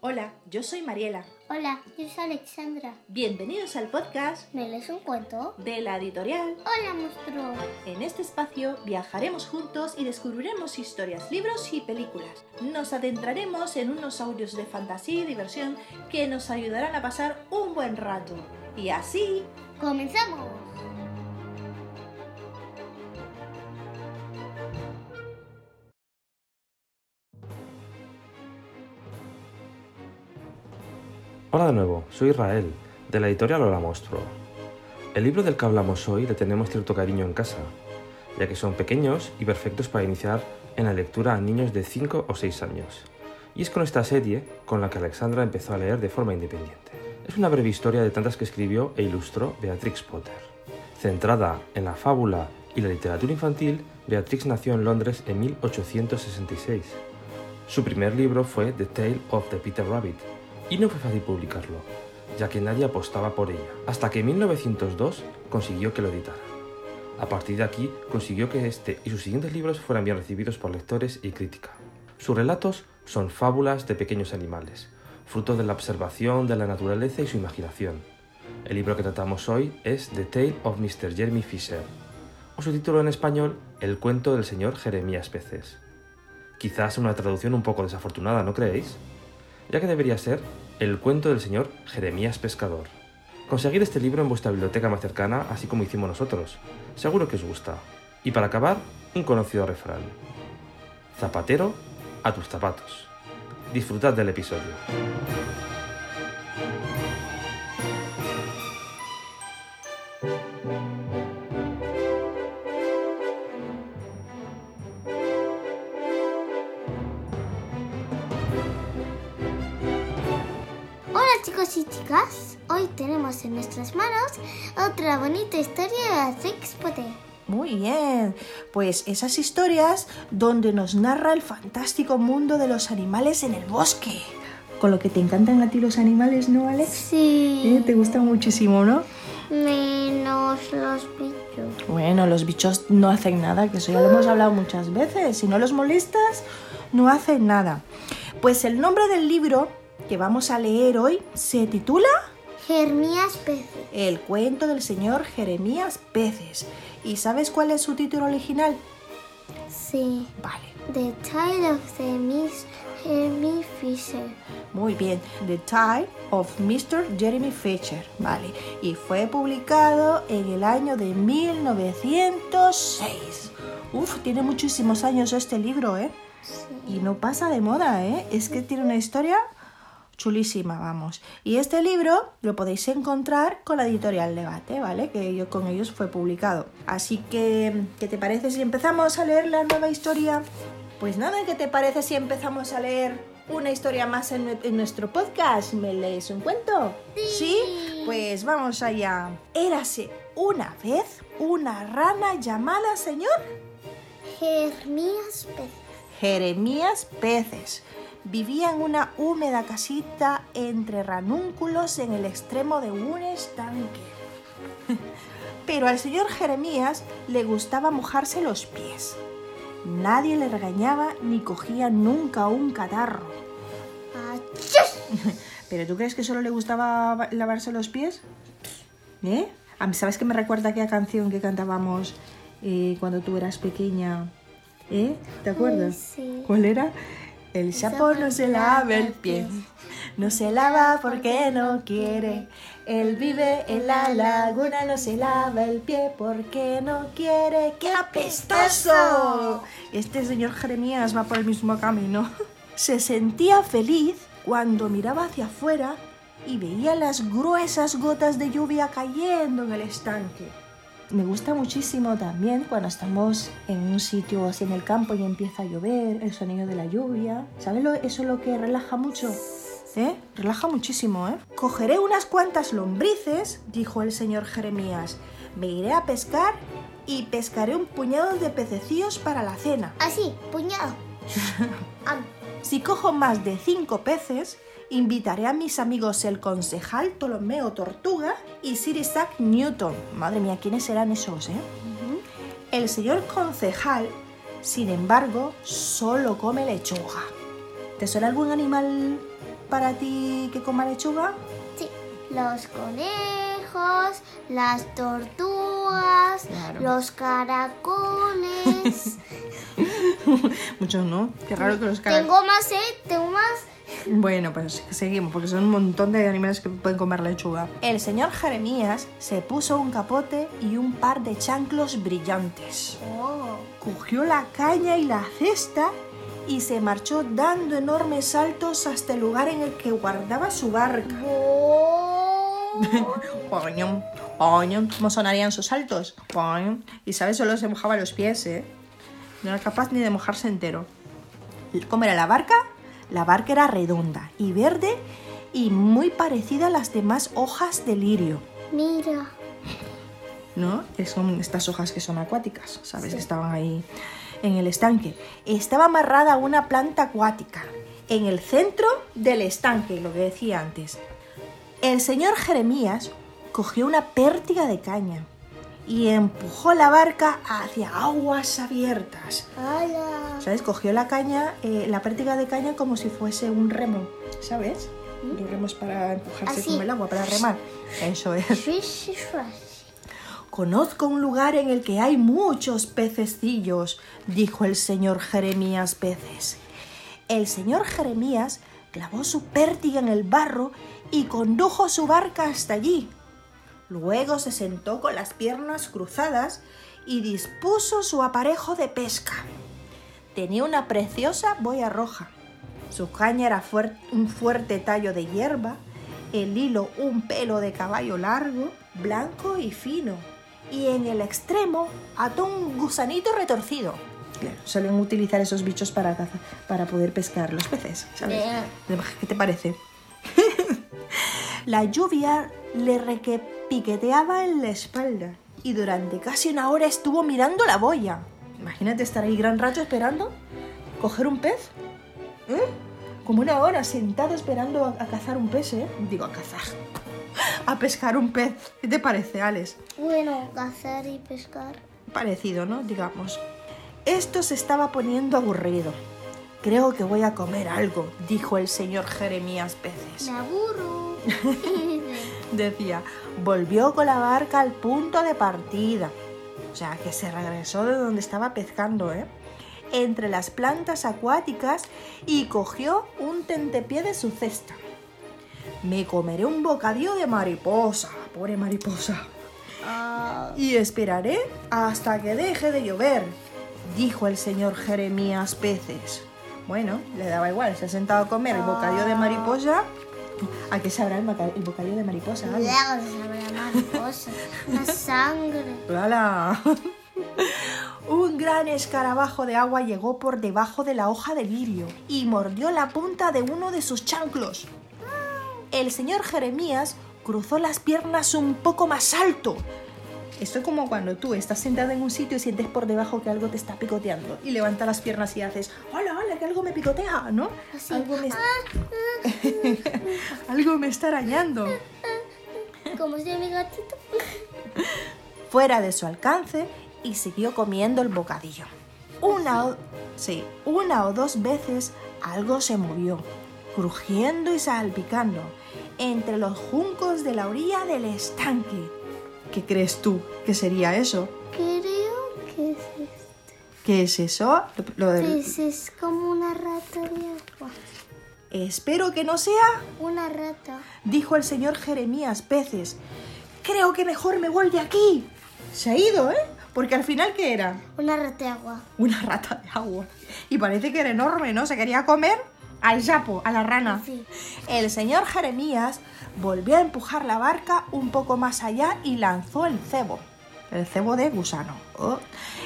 Hola, yo soy Mariela. Hola, yo soy Alexandra. Bienvenidos al podcast ¿Me lees un cuento? de la editorial. Hola, monstruo. En este espacio viajaremos juntos y descubriremos historias, libros y películas. Nos adentraremos en unos audios de fantasía y diversión que nos ayudarán a pasar un buen rato. Y así, ¡Comenzamos! Hola de nuevo, soy Israel, de la editorial Hola Monstruo. El libro del que hablamos hoy le tenemos cierto cariño en casa, ya que son pequeños y perfectos para iniciar en la lectura a niños de 5 o 6 años. Y es con esta serie con la que Alexandra empezó a leer de forma independiente. Es una breve historia de tantas que escribió e ilustró Beatrix Potter. Centrada en la fábula y la literatura infantil, Beatrix nació en Londres en 1866. Su primer libro fue The Tale of the Peter Rabbit, y no fue fácil publicarlo, ya que nadie apostaba por ella, hasta que en 1902 consiguió que lo editara. A partir de aquí consiguió que este y sus siguientes libros fueran bien recibidos por lectores y crítica. Sus relatos son fábulas de pequeños animales, fruto de la observación de la naturaleza y su imaginación. El libro que tratamos hoy es The Tale of Mr. Jeremy Fisher, o su título en español, El cuento del señor Jeremías Peces. Quizás una traducción un poco desafortunada, ¿no creéis? Ya que debería ser El cuento del señor Jeremías Pescador. Conseguid este libro en vuestra biblioteca más cercana, así como hicimos nosotros. Seguro que os gusta. Y para acabar, un conocido refrán. Zapatero, a tus zapatos. Disfrutad del episodio. Nuestras manos otra bonita historia de Potter. muy bien. Pues esas historias donde nos narra el fantástico mundo de los animales en el bosque. Con lo que te encantan a ti los animales, ¿no, Alex? Sí. Eh, Te gustan muchísimo, ¿no? Menos los bichos. Bueno, los bichos no hacen nada, que eso ya lo hemos hablado muchas veces. Si no los molestas, no hacen nada. Pues el nombre del libro que vamos a leer hoy se titula Jeremías Peces. El cuento del señor Jeremías Peces. ¿Y sabes cuál es su título original? Sí. Vale, The Tale of the Miss Jeremy Fisher. muy bien. The Tale of Mr. Jeremy Fisher. Vale, y fue publicado en el año de 1906. Uf, tiene muchísimos años este libro, ¿eh? Sí. Y no pasa de moda, ¿eh? Es que tiene una historia chulísima, vamos. Y este libro lo podéis encontrar con la editorial Debate, ¿vale? Que yo, con ellos fue publicado. Así que, ¿qué te parece si empezamos a leer la nueva historia? Pues nada, ¿qué te parece si empezamos a leer una historia más en, nue- en nuestro podcast? ¿Me lees un cuento? Sí. Pues vamos allá. Érase una vez una rana llamada señor Jeremías Peces. Jeremías Peces. Vivía en una húmeda casita entre ranúnculos en el extremo de un estanque. Pero al señor Jeremías le gustaba mojarse los pies. Nadie le regañaba ni cogía nunca un catarro. ¿Pero tú crees que solo le gustaba ba- lavarse los pies? ¿Eh? A mí, ¿Sabes qué me recuerda aquella canción que cantábamos eh, cuando tú eras pequeña? ¿Eh? ¿Te acuerdas? sí. ¿Cuál era? El sapo no se lava el pie. No se lava porque no quiere. Él vive en la laguna, no se lava el pie porque no quiere. ¡Qué apestoso! Este señor Jeremías va por el mismo camino. Se sentía feliz cuando miraba hacia afuera y veía las gruesas gotas de lluvia cayendo en el estanque. Me gusta muchísimo también cuando estamos en un sitio así en el campo y empieza a llover, el sonido de la lluvia. ¿Sabes lo, eso lo que relaja mucho? ¿Eh? Relaja muchísimo, ¿eh? Cogeré unas cuantas lombrices, dijo el señor Jeremías. Me iré a pescar y pescaré un puñado de pececillos para la cena. Así, puñado. Si cojo más de cinco peces, invitaré a mis amigos el concejal Ptolomeo Tortuga y Sir Isaac Newton. Madre mía, ¿quiénes serán esos, eh? El señor concejal, sin embargo, solo come lechuga. ¿Te suena algún animal para ti que coma lechuga? Sí, los conejos, las tortugas, Claro. los caracoles. Muchos no. Qué raro que los caracoles. tengo más, ¿eh? Tengo más. Bueno, pues seguimos, porque son un montón de animales que pueden comer lechuga. El señor Jeremías se puso un capote y un par de chanclos brillantes. Oh. Cogió la caña y la cesta y se marchó dando enormes saltos hasta el lugar en el que guardaba su barca. Oh. ¿Cómo sonarían sus saltos? Y sabes, solo se mojaba los pies, ¿eh? No era capaz ni de mojarse entero. ¿Cómo era la barca? La barca era redonda y verde y muy parecida a las demás hojas de lirio. Mira. ¿no? Son estas hojas que son acuáticas, ¿sabes? Que estaban ahí en el estanque. Estaba amarrada a una planta acuática en el centro del estanque, lo que decía antes. El señor Jeremías cogió una pértiga de caña y empujó la barca hacia aguas abiertas. ¡Hala! ¿Sabes? Cogió la caña, eh, la pértiga de caña como si fuese un remo, ¿sabes? Los remos para empujarse Así. con el agua, para remar. Eso es. Conozco un lugar en el que hay muchos pececillos, dijo el señor Jeremías Peces. El señor Jeremías clavó su pértiga en el barro y condujo su barca hasta allí. Luego se sentó con las piernas cruzadas y dispuso su aparejo de pesca. Tenía una preciosa boya roja. Su caña era un fuerte tallo de hierba, el hilo un pelo de caballo largo, blanco y fino, y en el extremo ató un gusanito retorcido. Claro, suelen utilizar esos bichos para, caza- para poder pescar los peces, ¿sabes? ¿Qué te parece? La lluvia le repiqueteaba en la espalda y durante casi una hora estuvo mirando la boya. Imagínate estar ahí gran rato esperando, coger un pez, ¿eh? Como una hora sentado esperando a, a cazar un pez, ¿eh? Digo, a cazar. A pescar un pez. ¿Qué te parece, Alex? Bueno, cazar y pescar. Parecido, ¿no? Digamos. Esto se estaba poniendo aburrido. Creo que voy a comer algo, dijo el señor Jeremías Peces. Me aburro. Decía, volvió con la barca al punto de partida. O sea, que se regresó de donde estaba pescando, ¿eh? Entre las plantas acuáticas y cogió un tentepié de su cesta. Me comeré un bocadillo de mariposa, pobre mariposa. Ah, Y esperaré hasta que deje de llover, dijo el señor Jeremías Peces. Bueno, le daba igual, se ha sentado a comer el bocadillo de mariposa. ¿A qué sabrá el, el bocadillo de mariposa? Luego sabrá mariposa. La sangre. ¡Hala! Un gran escarabajo de agua llegó por debajo de la hoja de lirio y mordió la punta de uno de sus chanclos. El señor Jeremías cruzó las piernas un poco más alto. Esto es como cuando tú estás sentado en un sitio y sientes por debajo que algo te está picoteando y levantas las piernas y haces, hola, hola, que algo me picotea, ¿no? Así. Algo me, algo me está arañando. Como si mi gatito. fuera de su alcance y siguió comiendo el bocadillo. Una o, sí, una o dos veces algo se movió, crujiendo y salpicando, entre los juncos de la orilla del estanque. ¿Qué crees tú que sería eso? Creo que es esto. ¿Qué es eso? Lo- lo del- Pues es como una rata de agua. Espero que no sea, Una rata. dijo el señor Jeremías Peces. Creo que mejor me voy de aquí. Se ha ido, ¿eh? Porque al final, ¿qué era? Una rata de agua. una rata de agua. Y parece que era enorme, ¿no? Se quería comer al sapo, a la rana. Sí. El señor Jeremías volvió a empujar la barca un poco más allá y lanzó el cebo. El cebo de gusano. Oh.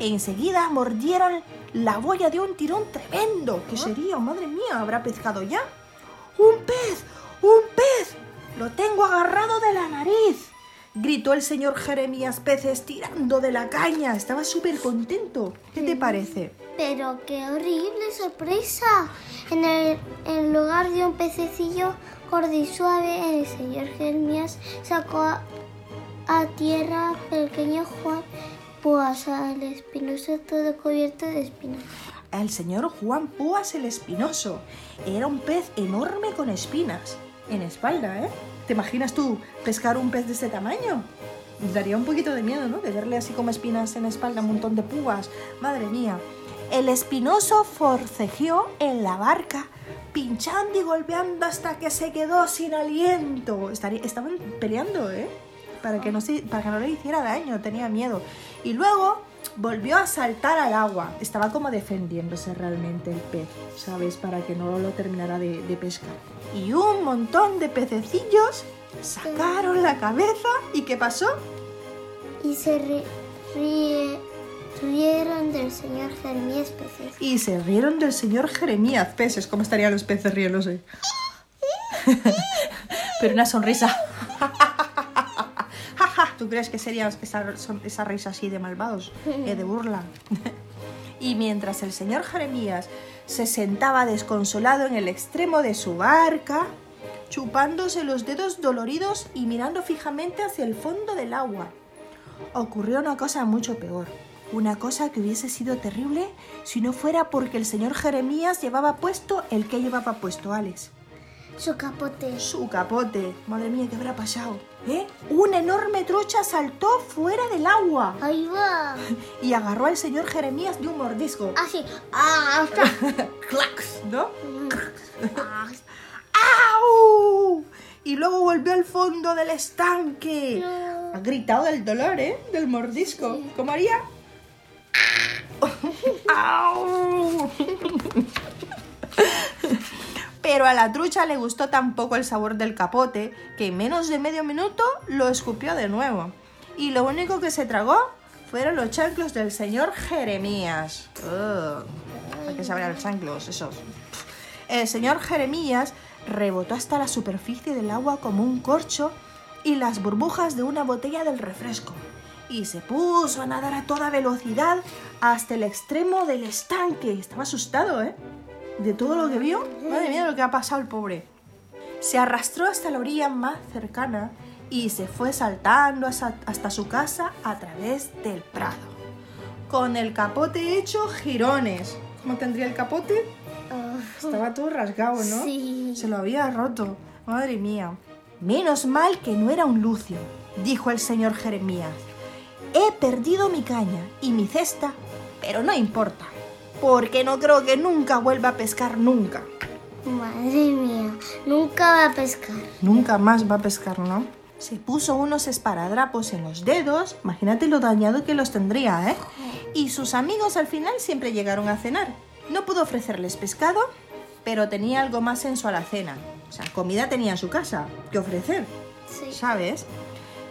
Enseguida mordieron la boya de un tirón tremendo. ¿Qué sería? Madre mía, ¿habrá pescado ya? ¡Un pez! ¡Un pez! ¡Lo tengo agarrado de la nariz! Gritó el señor Jeremías Peces tirando de la caña. Estaba súper contento. ¿Qué te parece? Pero qué horrible sorpresa. En el en lugar de un pececillo gordo y suave, el señor Jeremías sacó a, a tierra al pequeño Juan, pues al espinoso todo cubierto de espinas. al señor Juan Púas el Espinoso. Era un pez enorme con espinas en espalda, ¿eh? ¿Te imaginas tú pescar un pez de este tamaño? Daría un poquito de miedo, ¿no? De verle así como espinas en espalda, un montón de púas. Madre mía. El espinoso forcejeó en la barca, pinchando y golpeando hasta que se quedó sin aliento. Estaban peleando, ¿eh? Para que, no se- para que no le hiciera daño, tenía miedo. Y luego volvió a saltar al agua. Estaba como defendiéndose realmente el pez, ¿sabes? Para que no lo terminara de, de pescar. Y un montón de pececillos sacaron la cabeza. ¿Y qué pasó? Y se ríe- rieron del señor Jeremías Peces. Y se rieron del señor Jeremías Peces. ¿Cómo estarían los peces riéndose? Pero una sonrisa. ¿Tú crees que sería esa, esa risa así de malvados? Eh, de burla. y mientras el señor Jeremías se sentaba desconsolado en el extremo de su barca, chupándose los dedos doloridos y mirando fijamente hacia el fondo del agua, ocurrió una cosa mucho peor. Una cosa que hubiese sido terrible si no fuera porque el señor Jeremías llevaba puesto el que llevaba puesto Alex. Su capote. Su capote. Madre mía, ¿qué habrá pasado? ¿Eh? Una enorme trucha saltó fuera del agua Ahí va. y agarró al señor Jeremías de un mordisco. Así. ¡Ah! ¡Clax! ¿No? ah. ¡Au! Y luego volvió al fondo del estanque. No. Ha gritado del dolor, ¿eh? Del mordisco. ¿Cómo haría? ¡Au! Pero a la trucha le gustó tan poco el sabor del capote que en menos de medio minuto lo escupió de nuevo. Y lo único que se tragó fueron los chanclos del señor Jeremías. ¿A qué sabrán los chanclos esos? El señor Jeremías rebotó hasta la superficie del agua como un corcho y las burbujas de una botella del refresco. Y se puso a nadar a toda velocidad hasta el extremo del estanque. Estaba asustado, ¿eh? De todo lo que vio. Madre mía, lo que ha pasado el pobre. Se arrastró hasta la orilla más cercana y se fue saltando hasta, su casa a través del prado. Con el capote hecho girones. ¿Cómo tendría el capote? Ah, Estaba todo rasgado, ¿no? Sí. Se lo había roto. Madre mía. Menos mal que no era un lucio, dijo el señor Jeremías. He perdido mi caña y mi cesta, pero no importa, porque no creo que nunca vuelva a pescar nunca. Madre mía. Nunca va a pescar. Nunca más va a pescar, ¿no? Se puso unos esparadrapos en los dedos, imagínate lo dañado que los tendría, ¿eh? Y sus amigos al final siempre llegaron a cenar. No pudo ofrecerles pescado, pero tenía algo más en su alacena. O sea, comida tenía en su casa que ofrecer, Sí. ¿sabes?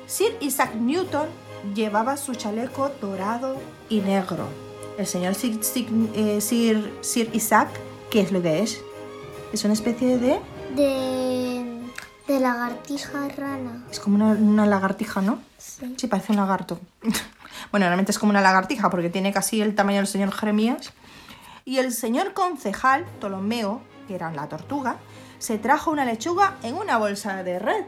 Sir Isaac Newton llevaba su chaleco dorado y negro. El señor Sir, Sir, eh, Sir- Sir Isaac, ¿qué es lo que es? Es una especie de... De. De lagartija rana. Es como una, una lagartija, ¿no? Sí. Sí, parece un lagarto. bueno, realmente es como una lagartija porque tiene casi el tamaño del señor Jeremías. Y el señor concejal, Ptolomeo, que era la tortuga, se trajo una lechuga en una bolsa de red.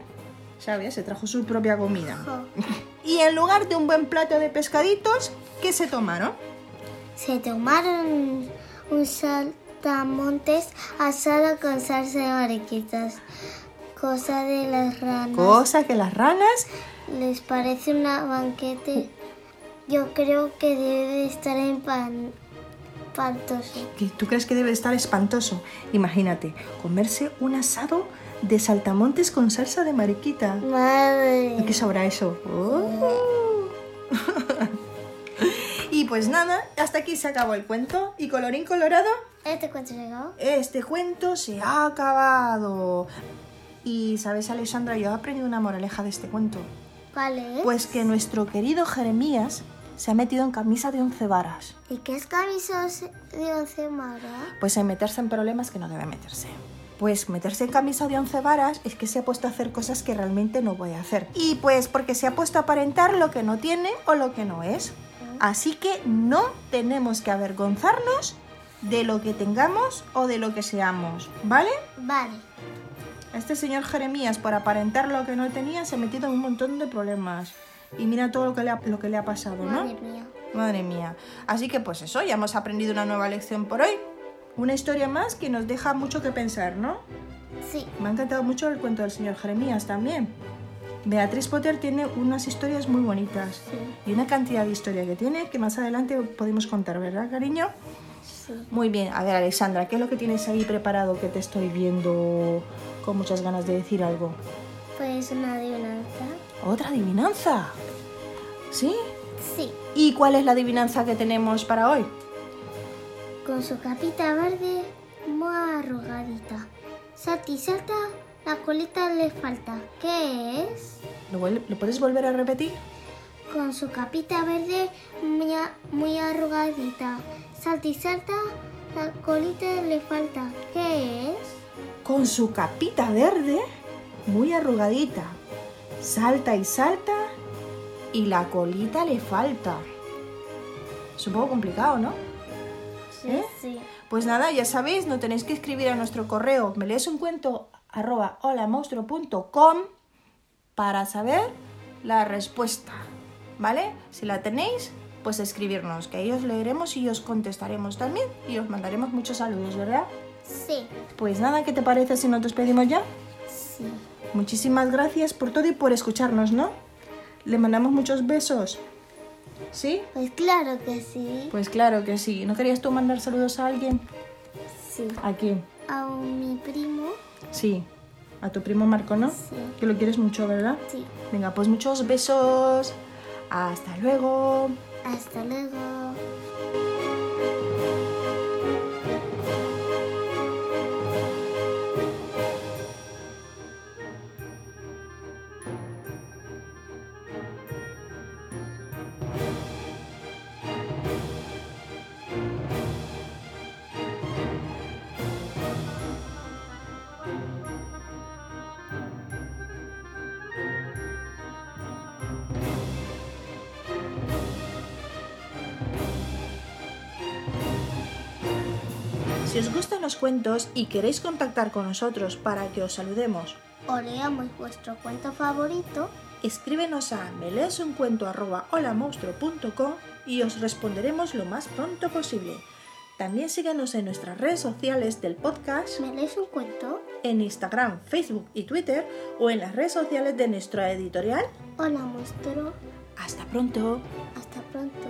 ¿Sabes? Se trajo su propia comida. Y en lugar de un buen plato de pescaditos, ¿qué se tomaron? Se tomaron un saltamontes asado con salsa de mariquitas. Cosa de las ranas. Cosa que las ranas ¿Les parece una banquete? Yo creo que debe de estar empan- espantoso. que tú crees que debe estar espantoso. Imagínate, comerse un asado de saltamontes con salsa de mariquita. Madre. ¿A qué sabrá eso? Oh. Pues nada, hasta aquí se acabó el cuento. Y colorín colorado, ¿Este cuento llegó? este cuento se ha acabado. Y sabes, Alexandra, yo he aprendido una moraleja de este cuento. ¿Cuál es? Pues que nuestro querido Jeremías se ha metido en camisa de once varas. ¿Y qué es camisa de once mara? Pues en meterse en problemas que no debe meterse. Pues meterse en camisa de once varas es que se ha puesto a hacer cosas que realmente no puede hacer. Y pues porque se ha puesto a aparentar lo que no tiene o lo que no es. Así que no tenemos que avergonzarnos de lo que tengamos o de lo que seamos, ¿vale? Vale. Este señor Jeremías, por aparentar lo que no tenía, se ha metido en un montón de problemas. Y mira todo lo que le ha, lo que le ha pasado, ¿no? Madre mía. Madre mía. Así que pues eso, ya hemos aprendido una nueva lección por hoy. Una historia más que nos deja mucho que pensar, ¿no? Sí. Me ha encantado mucho el cuento del señor Jeremías también. Beatriz Potter tiene unas historias muy bonitas Sí. y una cantidad de historia que tiene que más adelante podemos contar, ¿verdad, cariño? Sí. Muy bien, a ver, Alexandra, ¿qué es lo que tienes ahí preparado que te estoy viendo con muchas ganas de decir algo? Pues una adivinanza. ¿Otra adivinanza? ¿Sí? Sí. ¿Y cuál es la adivinanza que tenemos para hoy? Con su capita verde muy arrugadita. Salta y salta, la colita le falta. ¿Qué es? ¿Lo, puedes volver a repetir? Con su capita verde muy, muy arrugadita. Salta y salta, la colita le falta. ¿Qué es? Con su capita verde, muy arrugadita. Salta y salta y la colita le falta. Es un poco complicado, ¿no? Sí, ¿Eh? sí. Pues nada, ya sabéis, no tenéis que escribir a nuestro correo me lees un cuento arroba holamonstruo.com para saber la respuesta, ¿vale? Si la tenéis, pues escribirnos, que ahí os leeremos y os contestaremos también y os mandaremos muchos saludos, ¿verdad? Sí. Pues nada, ¿qué te parece si nos despedimos ya? Sí. Muchísimas gracias por todo y por escucharnos, ¿no? Le mandamos muchos besos. ¿Sí? Pues claro que sí. Pues claro que sí. ¿No querías tú mandar saludos a alguien? Sí. ¿A quién? A mi primo. Sí, a tu primo Marco, ¿no? Sí. Que lo quieres mucho, ¿verdad? Sí. Venga, pues muchos besos. Hasta luego. Hasta luego. Si os gustan los cuentos y queréis contactar con nosotros para que os saludemos, O leamos vuestro cuento favorito. escríbenos a meleesuncuento.holamonstruo.com y os responderemos lo más pronto posible. También síguenos en nuestras redes sociales del podcast, ¿Me lees un cuento? en Instagram, Facebook y Twitter o en las redes sociales de nuestra editorial. Hola, monstruo. Hasta pronto. Hasta pronto.